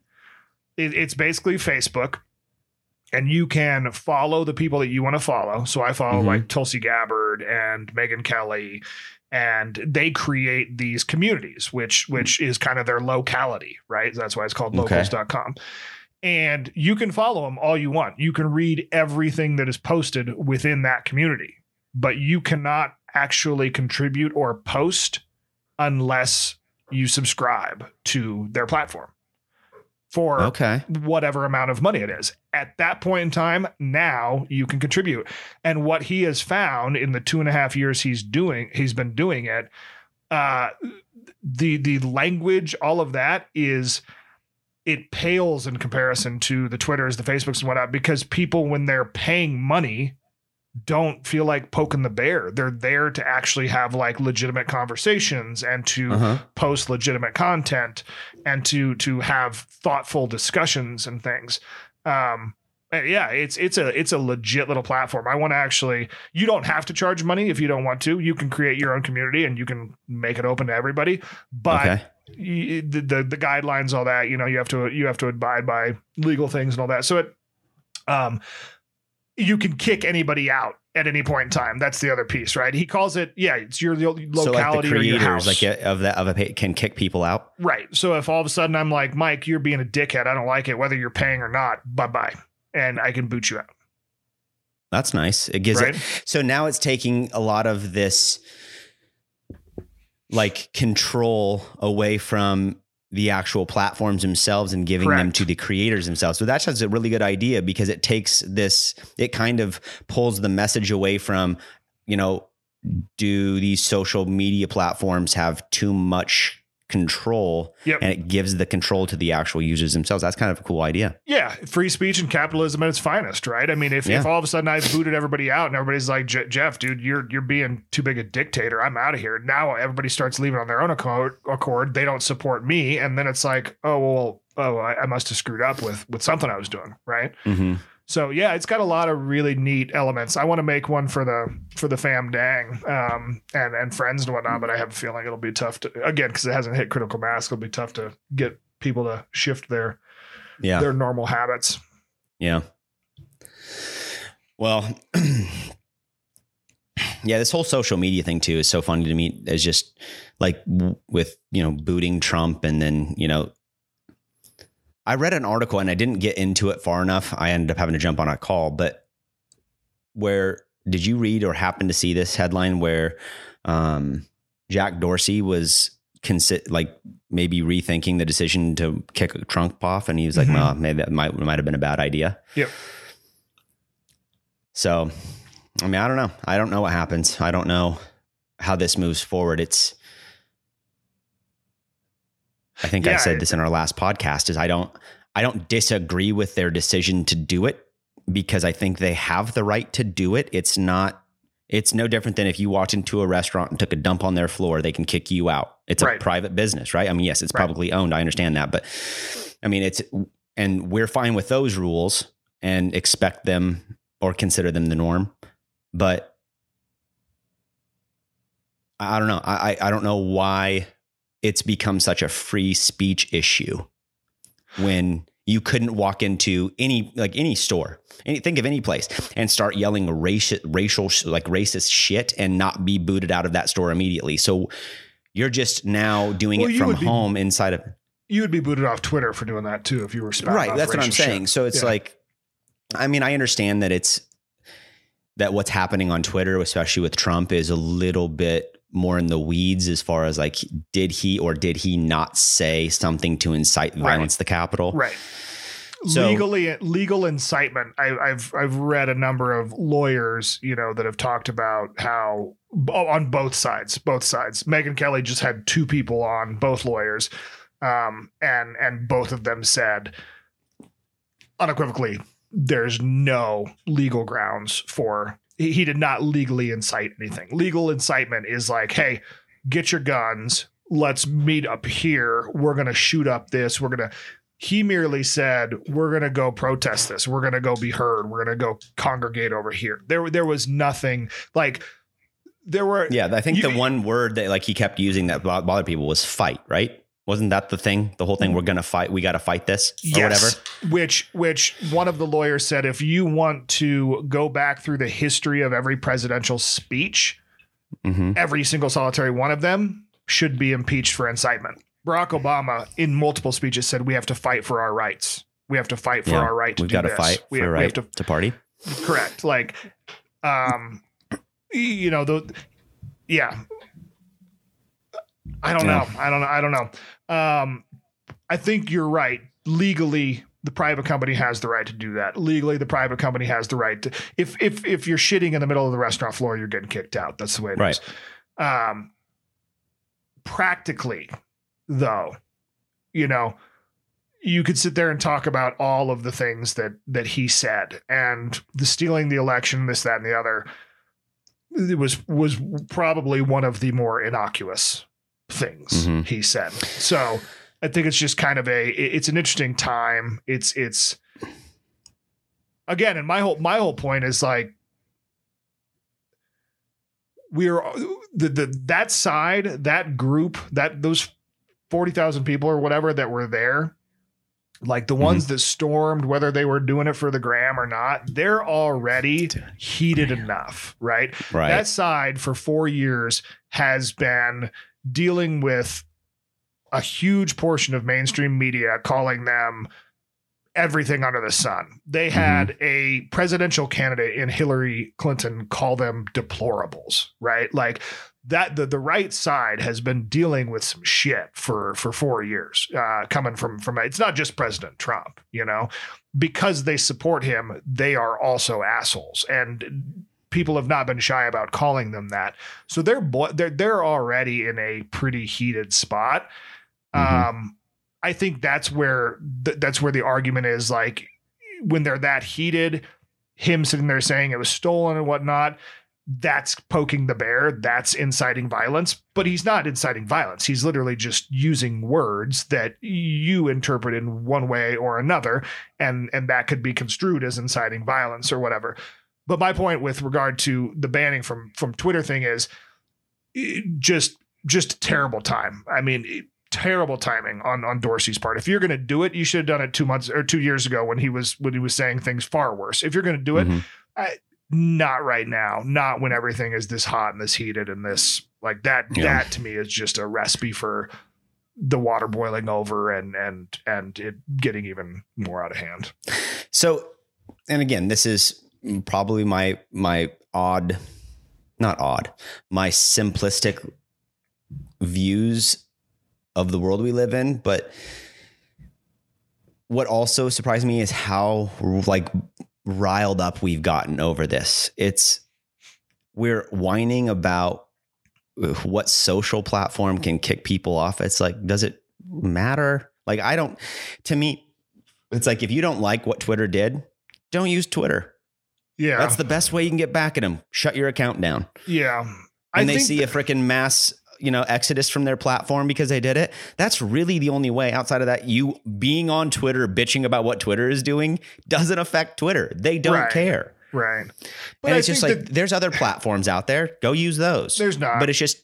It, it's basically Facebook, and you can follow the people that you want to follow. So I follow Mhm. like Tulsi Gabbard and Megyn Kelly, and they create these communities, which which is kind of their locality, right? That's why it's called Okay. locals.com. And you can follow them all you want. You can read everything that is posted within that community, but you cannot actually contribute or post unless you subscribe to their platform for okay. whatever amount of money it is. At that point in time, now you can contribute. And what he has found in the two and a half years he's doing, he's been doing it, uh, the the language, all of that is it pales in comparison to the Twitters, the Facebooks, and whatnot, because people, when they're paying money, don't feel like poking the bear. They're there to actually have like legitimate conversations and to Uh-huh. post legitimate content and to to have thoughtful discussions and things. Um, yeah, it's it's a it's a legit little platform. I want to actually. You don't have to charge money if you don't want to. You can create your own community and you can make it open to everybody. But Okay. y- the, the the guidelines, all that, you know, you have to you have to abide by legal things and all that. So it, um, you can kick anybody out at any point in time. That's the other piece, right? He calls it, yeah, it's your lo- locality So like the or your creators, house. like of that of a can kick people out. Right. So if all of a sudden I'm like, Mike, you're being a dickhead, I don't like it, whether you're paying or not, bye bye. And I can boot you out. That's nice. It gives Right. it. So now it's taking a lot of this like control away from the actual platforms themselves and giving them to the creators themselves. So that's just a really good idea because it takes this, it kind of pulls the message away from, you know, do these social media platforms have too much control Yep. and it gives the control to the actual users themselves. That's kind of a cool idea. Yeah, free speech and capitalism at its finest, right? I mean, if, Yeah. if all of a sudden I've booted everybody out and everybody's like, "Je- Jeff, dude, you're you're being too big a dictator. I'm out of here. Now everybody starts leaving on their own accord. accord. They don't support me, and then it's like, oh well, oh I, I must have screwed up with with something I was doing, right? Mm-hmm. So yeah, it's got a lot of really neat elements. I want to make one for the for the fam dang um, and and friends and whatnot, but I have a feeling it'll be tough to again because it hasn't hit critical mass. It'll be tough to get people to shift their Yeah. their normal habits. Yeah. Well, yeah, this whole social media thing too is so funny to me. It's just like w- with, you know, booting Trump and then, you know, I read an article and I didn't get into it far enough. I ended up having to jump on a call, but where did you read or happen to see this headline where um, Jack Dorsey was consi- like maybe rethinking the decision to kick Trump off, and he was like, Mhm. "Well, maybe that might might have been a bad idea." Yep. So, I mean, I don't know. I don't know what happens. I don't know how this moves forward. It's. I think I said this in our last podcast. Is I don't I don't disagree with their decision to do it because I think they have the right to do it. It's not. It's no different than if you walked into a restaurant and took a dump on their floor, they can kick you out. It's Right. a private business, right? I mean, yes, it's Right. publicly owned. I understand that, but I mean, it's and we're fine with those rules and expect them or consider them the norm. But I don't know. I I don't know why it's become such a free speech issue when you couldn't walk into any like any store any, think of any place and start yelling racial racial like racist shit and not be booted out of that store immediately so you're just now doing Well, it from would be- home inside of You would be booted off Twitter for doing that too if you were right that's what i'm saying shit. so it's Yeah. like i mean i understand that it's that what's happening on twitter especially with trump is a little bit more in the weeds as far as like did he or did he not say something to incite violence at the capitol right. So- Legally, legal incitement. I, I've I've read a number of lawyers, you know, that have talked about how oh, on both sides, both sides. Megyn Kelly just had two people on, both lawyers, um, and and both of them said unequivocally, there's no legal grounds for he, did not legally incite anything. Legal incitement is like, hey, get your guns. Let's meet up here. We're gonna shoot up this. We're gonna. He merely said, "We're gonna go protest this. We're gonna go be heard. We're gonna go congregate over here." There, there was nothing like. There were Yeah, I think You- the one word that like he kept using that bothered people was fight, right? Wasn't that the thing? The whole thing, we're gonna fight, we gotta fight this or whatever. Which which one of the lawyers said if you want to go back through the history of every presidential speech, hmm every single solitary one of them should be impeached for incitement. Barack Obama in multiple speeches said we have to fight for our rights. We have to fight for Yeah, our right to We've do got to this. fight We for have, a we have right to to party. correct. Like um you know the yeah. I don't Yeah. know. I don't know. I don't know. Um I think you're right. Legally the private company has the right to do that. Legally the private company has the right to if if if you're shitting in the middle of the restaurant floor you're getting kicked out. That's the way it is. Right. Um practically though, you know, you could sit there and talk about all of the things that that he said and the stealing the election, this, that, and the other. It was was probably one of the more innocuous things Mhm. he said. So I think it's just kind of a it's an interesting time. It's it's again, and my whole my whole point is like we're the, the that side, that group, that those forty thousand people or whatever that were there, like the ones that stormed, whether they were doing it for the gram or not, they're already heated enough, right? Right. That side for four years has been dealing with a huge portion of mainstream media calling them everything under the sun. They had a presidential candidate in Hillary Clinton call them deplorables, right? Like that the, the right side has been dealing with some shit for for 4 years uh coming from from it's not just President Trump, you know. Because they support him, they are also assholes and people have not been shy about calling them that. So they're they're they're already in a pretty heated spot. Mhm. Um I think that's where th- that's where the argument is like when they're that heated, him sitting there saying it was stolen and whatnot, that's poking the bear, that's inciting violence, but he's not inciting violence. He's literally just using words that you interpret in one way or another and and that could be construed as inciting violence or whatever. But my point with regard to the banning from from Twitter thing is just just terrible time. I mean, terrible timing on on Dorsey's part. If you're going to do it, you should have done it 2 months or 2 years ago when he was when he was saying things far worse. If you're going to do it, Mhm. not right now, not when everything is this hot and this heated and this like that Yeah. that to me is just a recipe for the water boiling over and and and it getting even more out of hand. So, and again, this is probably my my odd, not odd, my simplistic views of the world we live in. But what also surprised me is how like riled up we've gotten over this. It's we're whining about what social platform can kick people off. It's like, does it matter? Like, I don't. To me, it's like if you don't like what Twitter did, don't use Twitter. Yeah. That's the best way you can get back at them. Shut your account down. yeah. And they see a freaking mass you know, exodus from their platform because they did it. That's really the only way. Outside of that, you being on Twitter bitching about what Twitter is doing doesn't affect Twitter. They don't Right. care. Right. and I it's just like that- there's other platforms out there. Go use those. There's not. But it's just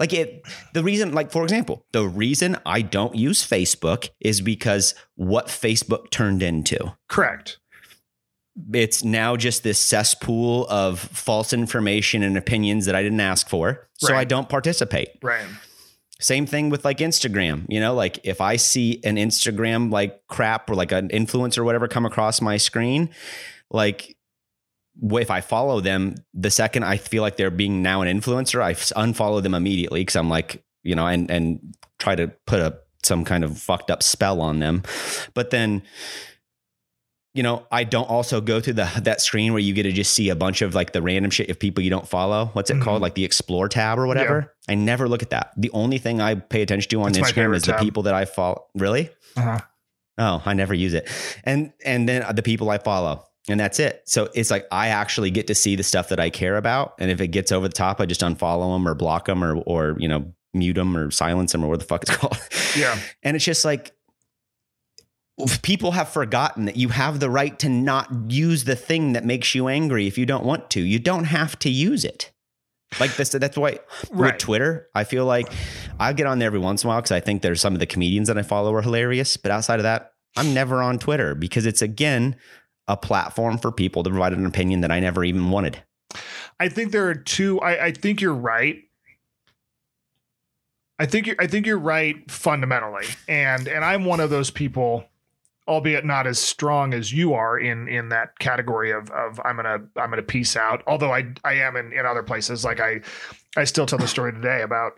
like it the reason like for example, the reason I don't use Facebook is because what Facebook turned into. correct. It's now just this cesspool of false information and opinions that I didn't ask for. So Right. I don't participate. Right. Same thing with like Instagram. You know, like if I see an Instagram like crap or like an influencer or whatever come across my screen, like if I follow them, the second I feel like they're being now an influencer, I unfollow them immediately because I'm like, you know, and and try to put a some kind of fucked up spell on them. But then you know, I don't also go through the that screen where you get to just see a bunch of like the random shit of people you don't follow. What's it Mhm. called? Like the explore tab or whatever. I never look at that. The only thing I pay attention to on my Instagram is the people that I follow. Really? Uh-huh. Oh, I never use it. And and then the people I follow. And that's it. So it's like I actually get to see the stuff that I care about. And if it gets over the top, I just unfollow them or block them or or you know mute them or silence them or what the fuck it's called. Yeah. And it's just like people have forgotten that you have the right to not use the thing that makes you angry if you don't want to. You don't have to use it. Like this, that's why Right. with Twitter, I feel like I get on there every once in a while because I think there's some of the comedians that I follow are hilarious. But outside of that, I'm never on Twitter because it's again a platform for people to provide an opinion that I never even wanted. I think there are two. I, I think you're right. I think you're, I think you're right fundamentally, and and I'm one of those people, albeit not as strong as you are in in that category of of I'm gonna I'm gonna peace out. Although I I am in in other places. Like I I still tell the story today about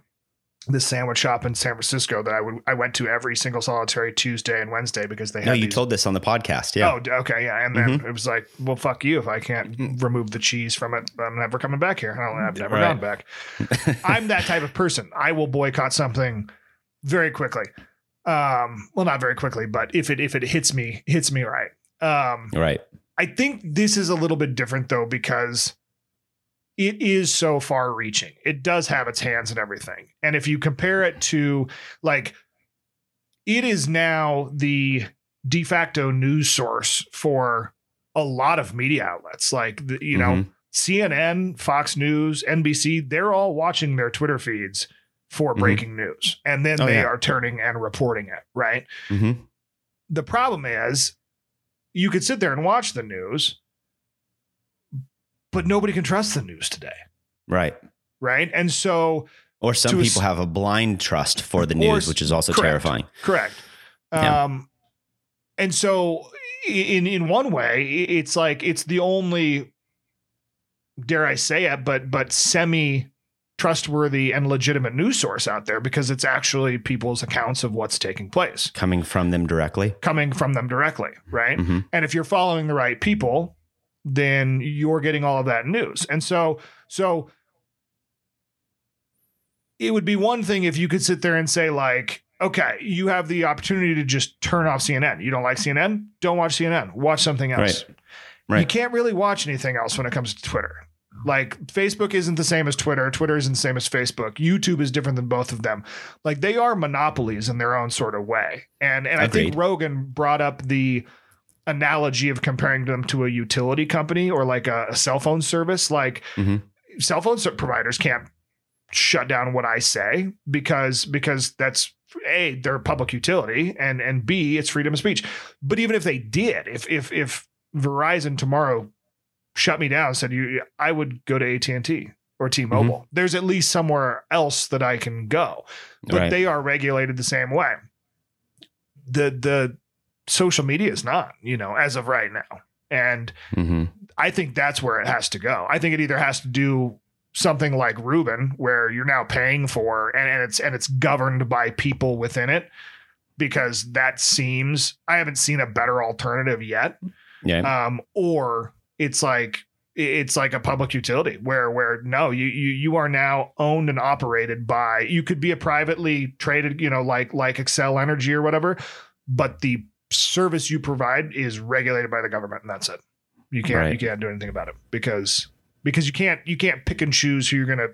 this sandwich shop in San Francisco that I would I went to every single solitary Tuesday and Wednesday because they had No, you these- told this on the podcast. Yeah. Oh, okay, yeah. And then mm-hmm. it was like, well, fuck you. If I can't remove the cheese from it, I'm never coming back here. I have never Right. gone back. I'm that type of person. I will boycott something very quickly. Um, well, not very quickly, but if it if it hits me, hits me right. Um, Right. I think this is a little bit different though because it is so far reaching. It does have its hands and everything. And if you compare it to like it is now the de facto news source for a lot of media outlets like the, you know Mhm. CNN, Fox News, NBC, they're all watching their Twitter feeds for Mhm. breaking news and then Oh, they yeah. are turning and reporting it, right? hmm the problem is you could sit there and watch the news but nobody can trust the news today Right. right and so Or some To a people have a blind trust for the news, s- which is also correct. terrifying. correct Yeah. um and so in in one way it's like it's the only dare i say it but but semi trustworthy and legitimate news source out there because it's actually people's accounts of what's taking place Coming from them directly. coming from them directly right hmm And if you're following the right people, then you're getting all of that news. And so, so it would be one thing if you could sit there and say, like, okay, you have the opportunity to just turn off CNN. You don't like CNN? Don't watch CNN. Watch something else. Right. Right. You can't really watch anything else when it comes to Twitter. Like Facebook isn't the same as Twitter. Twitter isn't the same as Facebook. YouTube is different than both of them. Like they are monopolies in their own sort of way. And and I think Rogan brought up the analogy of comparing them to a utility company or like a, a cell phone service. Like Mhm. cell phone providers can't shut down what I say because because that's a they're a public utility and and b it's freedom of speech. But even if they did, if if if Verizon tomorrow shut me down, said you, I would go to AT and T or T-Mobile. There's at least somewhere else that I can go, but Right. they are regulated the same way. The the social media is not, you know, as of right now, and hmm I think that's where it has to go. I think it either has to do something like Rubin, where you're now paying for and, and it's and it's governed by people within it, because that seems I haven't seen a better alternative yet. Yeah. Um, or it's like it's like a public utility where where no you you you are now owned and operated by you could be a privately traded you know like like Xcel Energy or whatever, but the service you provide is regulated by the government and that's it. You can't you can't do anything about it because because you can't you can't pick and choose who you're gonna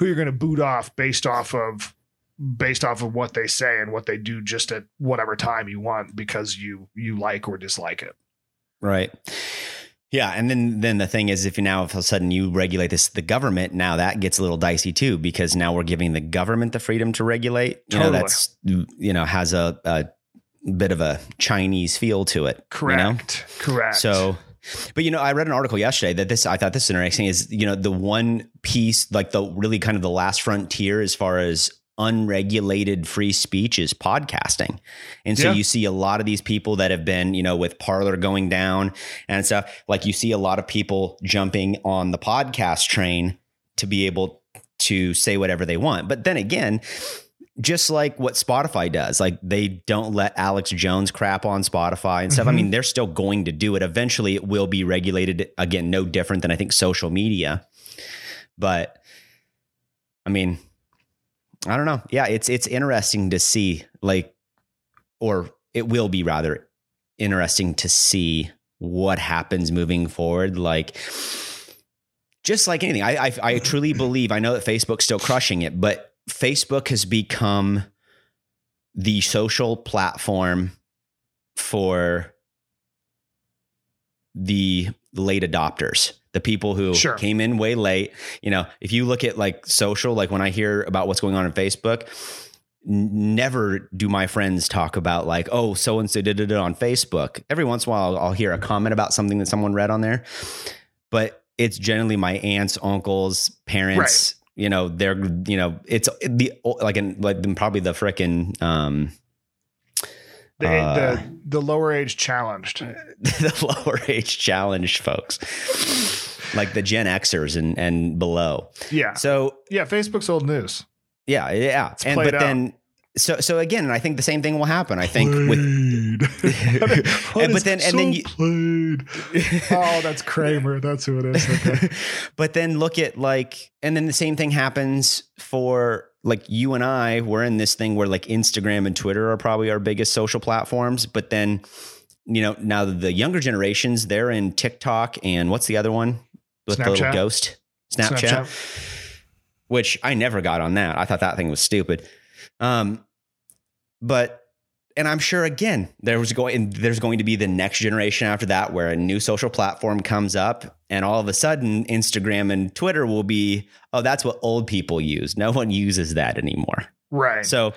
who you're going to boot off based off of based off of what they say and what they do just at whatever time you want because you you like or dislike it. Right. Yeah, and then then the thing is, if you now all of a sudden you regulate this, the government now that gets a little dicey too because now we're giving the government the freedom to regulate. You know, that's you know has a, a bit of a Chinese feel to it. you know? Correct. Correct. So, but you know, I read an article yesterday that this I thought this is interesting is you know the one piece like the really kind of the last frontier as far as unregulated free speech is podcasting. And so Yeah. you see a lot of these people that have been, you know, with Parler going down and stuff, like you see a lot of people jumping on the podcast train to be able to say whatever they want. But then again, just like what Spotify does, like they don't let Alex Jones crap on Spotify and stuff. I Mhm. mean, they're still going to do it. Eventually, it will be regulated again, no different than I think social media. But I mean, I don't know. Yeah, it's it's interesting to see, like, or it will be rather interesting to see what happens moving forward. Like, just like anything, I I, I truly believe. I know that Facebook's still crushing it, but Facebook has become the social platform for the late adopters, the people who Sure. came in way late. You know, if you look at like social, like when I hear about what's going on in Facebook, never do my friends talk about like, oh, so and so did it on Facebook. Every once in a while, I'll hear a comment about something that someone read on there, but it's generally my aunts, uncles, parents. You know, they're you know, it's the like in like probably the frickin' um the, uh, the the lower age challenged. the lower age challenged folks, like the Gen Xers and and below. Yeah. So Yeah, Facebook's old news. yeah, yeah, and but out. then so so again, I think the same thing will happen. I think with And- but then- and then you- played. Oh, that's Kramer. That's who it is. Okay. but then look at like, and then the same thing happens for like you and I. We're in this thing where like Instagram and Twitter are probably our biggest social platforms. But then, you know, now the younger generations, they're in TikTok and what's the other one with the little ghost? Snapchat, Snapchat. which I never got on that. I thought that thing was stupid. Um, but and I'm sure again there was going there's going to be the next generation after that where a new social platform comes up and all of a sudden Instagram and Twitter will be oh that's what old people use. No one uses that anymore. Right. So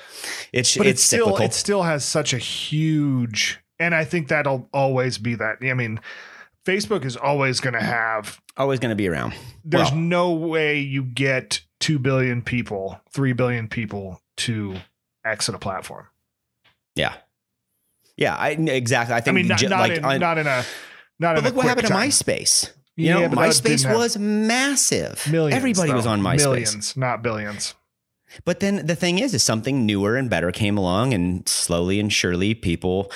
it's but it's, it's still cyclical. it still has such a huge and I think that'll always be that. I mean, Facebook is always going to have always going to be around. there's Well- no way you get 2 billion people, 3 billion people to exit a platform. Yeah. Yeah, I exactly. I think. I think mean, not, ju- not, like in, on- not in a not but in a look what happened time. to MySpace. You Yeah, know, MySpace was massive. Millions, Everybody was on MySpace. Millions, not billions. But then the thing is, is something newer and better came along, and slowly and surely people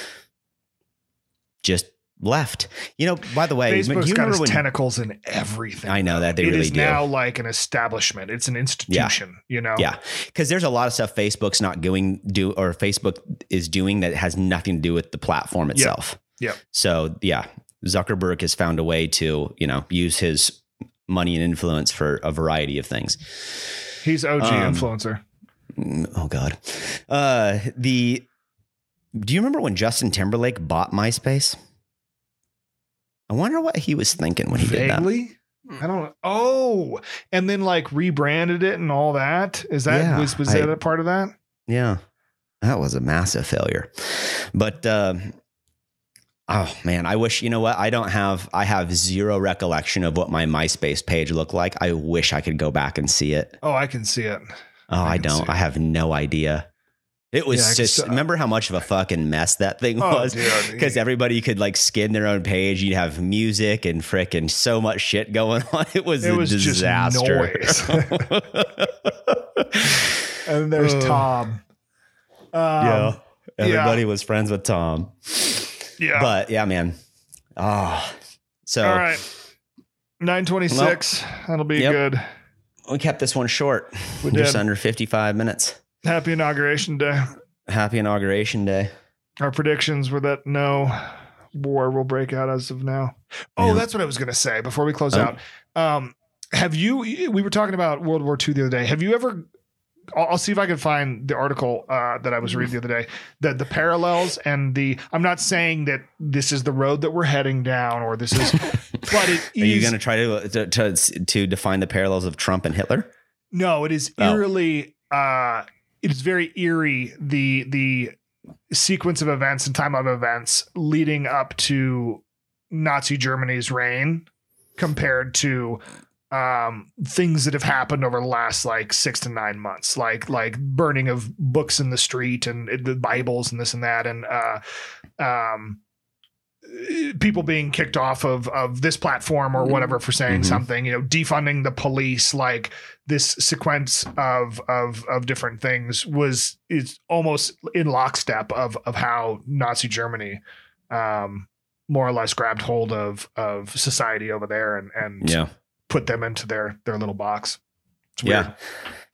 just left. You know, by the way, Facebook's you got its when? tentacles in everything. I know that they It really is do. now like an establishment. It's an institution. You know. Yeah, because there's a lot of stuff Facebook's not doing do or Facebook is doing that has nothing to do with the platform itself. Yeah. Yep. So yeah, Zuckerberg has found a way to you know use his money and influence for a variety of things. He's OG Um, influencer. Oh God, uh, the. Do you remember when Justin Timberlake bought MySpace? I wonder what he was thinking when he did that. Vaguely. I don't. Know. Oh, and then like rebranded it and all that. Is that Yeah, was was I- that a part of that? Yeah, that was a massive failure. But um oh man, I wish you know what I don't have. I have zero recollection of what my MySpace page looked like. I wish I could go back and see it. Oh, I can see it. Oh, I I, don't. see I have no idea. It was Yeah, just. uh, remember how much of a fucking mess that thing Oh, was. Because everybody could like skin their own page. You'd have music and frickin' so much shit going on. It was It a was just disaster. And there's Uh, Tom. Um, yeah. Everybody was friends with Tom. Yeah. But yeah, man. Oh, so all right. 926. That'll be Yep. good. we kept this one short, We just under 55 minutes. Happy inauguration day. Happy inauguration day. Our predictions were that no war will break out as of now. Oh, Yeah. that's what I was going to say before we close Oh. out. Um, have you? We were talking about World War II the other day. Have you ever? I'll, I'll see if I can find the article uh, that I was reading the other day. The the parallels and the. I'm not saying that this is the road that we're heading down, or this is, but it Are you going to try to, to to define the parallels of Trump and Hitler? No, it is Oh. eerily. Uh, it is very eerie. The the sequence of events and time of events leading up to Nazi Germany's reign, compared to um things that have happened over the last like six to nine months like like burning of books in the street and the bibles and this and that and uh um people being kicked off of of this platform or whatever for saying Mhm. something you know defunding the police like this sequence of of of different things was is almost in lockstep of of how Nazi Germany um more or less grabbed hold of of society over there and and Yeah. put them into their their little box. It's Yeah.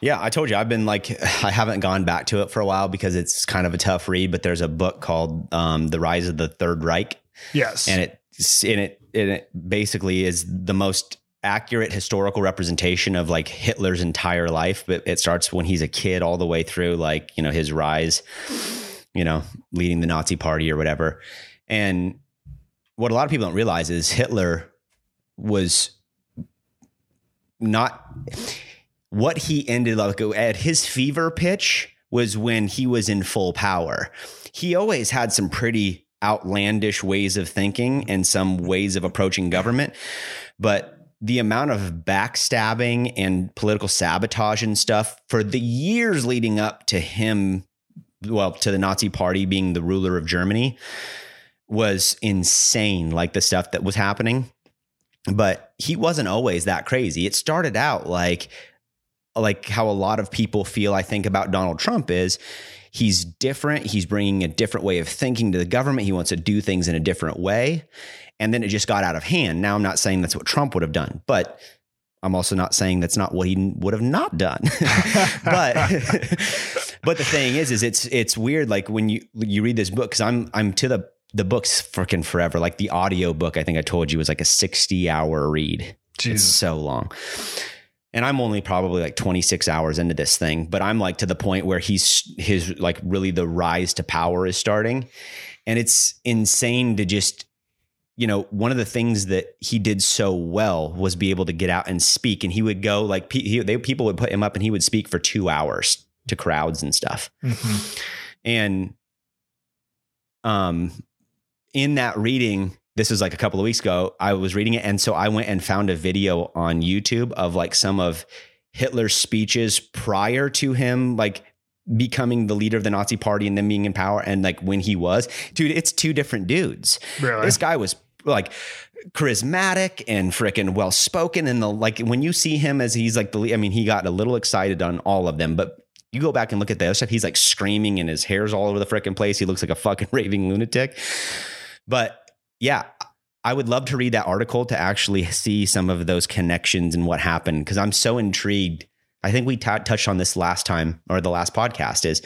Yeah, I told you I've been like I haven't gone back to it for a while because it's kind of a tough read. But there's a book called um, "The Rise of the Third Reich," Yes. and it and it and it basically is the most accurate historical representation of like Hitler's entire life. But it starts when he's a kid all the way through like you know his rise, you know, leading the Nazi Party or whatever. And what a lot of people don't realize is Hitler was not what he ended up at his fever pitch was when he was in full power. He always had some pretty outlandish ways of thinking and some ways of approaching government, but the amount of backstabbing and political sabotage and stuff for the years leading up to him well to the Nazi party being the ruler of Germany was insane like the stuff that was happening but he wasn't always that crazy. It started out like like how a lot of people feel I think about Donald Trump is he's different, he's bringing a different way of thinking to the government, he wants to do things in a different way, and then it just got out of hand. Now I'm not saying that's what Trump would have done, but I'm also not saying that's not what he would have not done. but but the thing is is it's it's weird like when you you read this book cuz I'm I'm to the the book's freaking forever. Like the audio book, I think I told you was like a 60 hour read. It's so long. And I'm only probably like 26 hours into this thing, but I'm like to the point where he's his like really the rise to power is starting. And it's insane to just, you know, one of the things that he did so well was be able to get out and speak. And he would go like, he, they, people would put him up and he would speak for two hours to crowds and stuff Mhm. and um in that reading this was like a couple of weeks ago i was reading it and so i went and found a video on youtube of like some of hitler's speeches prior to him like becoming the leader of the nazi party and then being in power and like when he was. Dude it's two different dudes. Really? this guy was like charismatic and freaking well spoken and the like when you see him as he's like the I mean he got a little excited on all of them but you go back and look at the other stuff he's like screaming and his hair's all over the freaking place. He looks like a fucking raving lunatic. But yeah I would love to read that article to actually see some of those connections and what happened because I'm so intrigued I think we t- touched on this last time or the last podcast is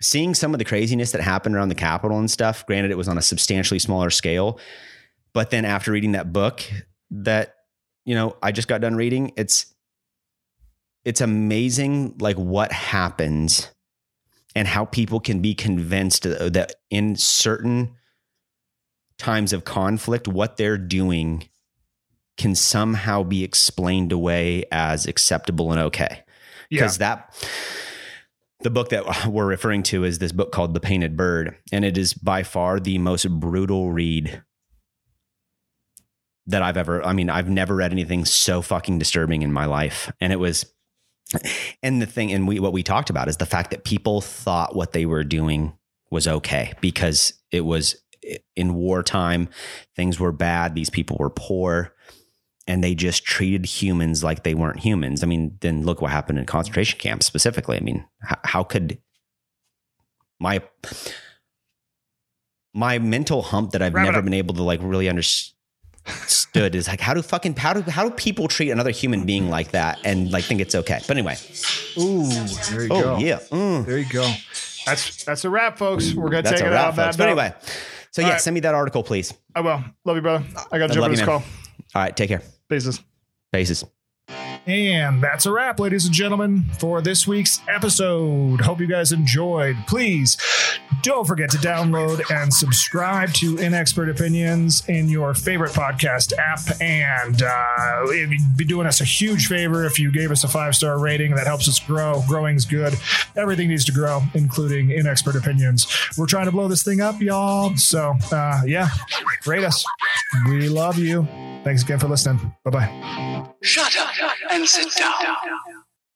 seeing some of the craziness that happened around the Capitol and stuff. Granted, it was on a substantially smaller scale, but then after reading that book that you know I just got done reading, it's it's amazing like what happens and how people can be convinced uh, that in certain times of conflict, what they're doing can somehow be explained away as acceptable and okay yeah. because that the book that we're referring to is this book called The Painted Bird, and it is by far the most brutal read that I've ever. I mean, I've never read anything so fucking disturbing in my life, and it was. And the thing, and we what we talked about is the fact that people thought what they were doing was okay because it was in wartime, things were bad, these people were poor, and they just treated humans like they weren't humans. I mean, then look what happened in concentration camps specifically. I mean, how, how could my my mental hump that I've Wrap never been able to like really understood is like how do fucking how do how do people treat another human being like that and like think it's okay? But anyway, Ooh, there you oh go. yeah, Mm. There you go. That's that's a wrap, folks. We're gonna that's take a it wrap, out. on that folks. But anyway, so All yeah, right. send me that article, please. I will. Love you, brother. I got to jump on this you, call. All right, take care. Basis. Faces. And that's a wrap, ladies and gentlemen, for this week's episode. Hope you guys enjoyed. Please don't forget to download and subscribe to Inexpert Opinions in your favorite podcast app. And uh, it'd be doing us a huge favor if you gave us a five star rating. That helps us grow. Growing's good. Everything needs to grow, including Inexpert Opinions. We're trying to blow this thing up, y'all. So, uh, yeah, rate us. We love you. Thanks again for listening. Bye bye. Shut up and sit down.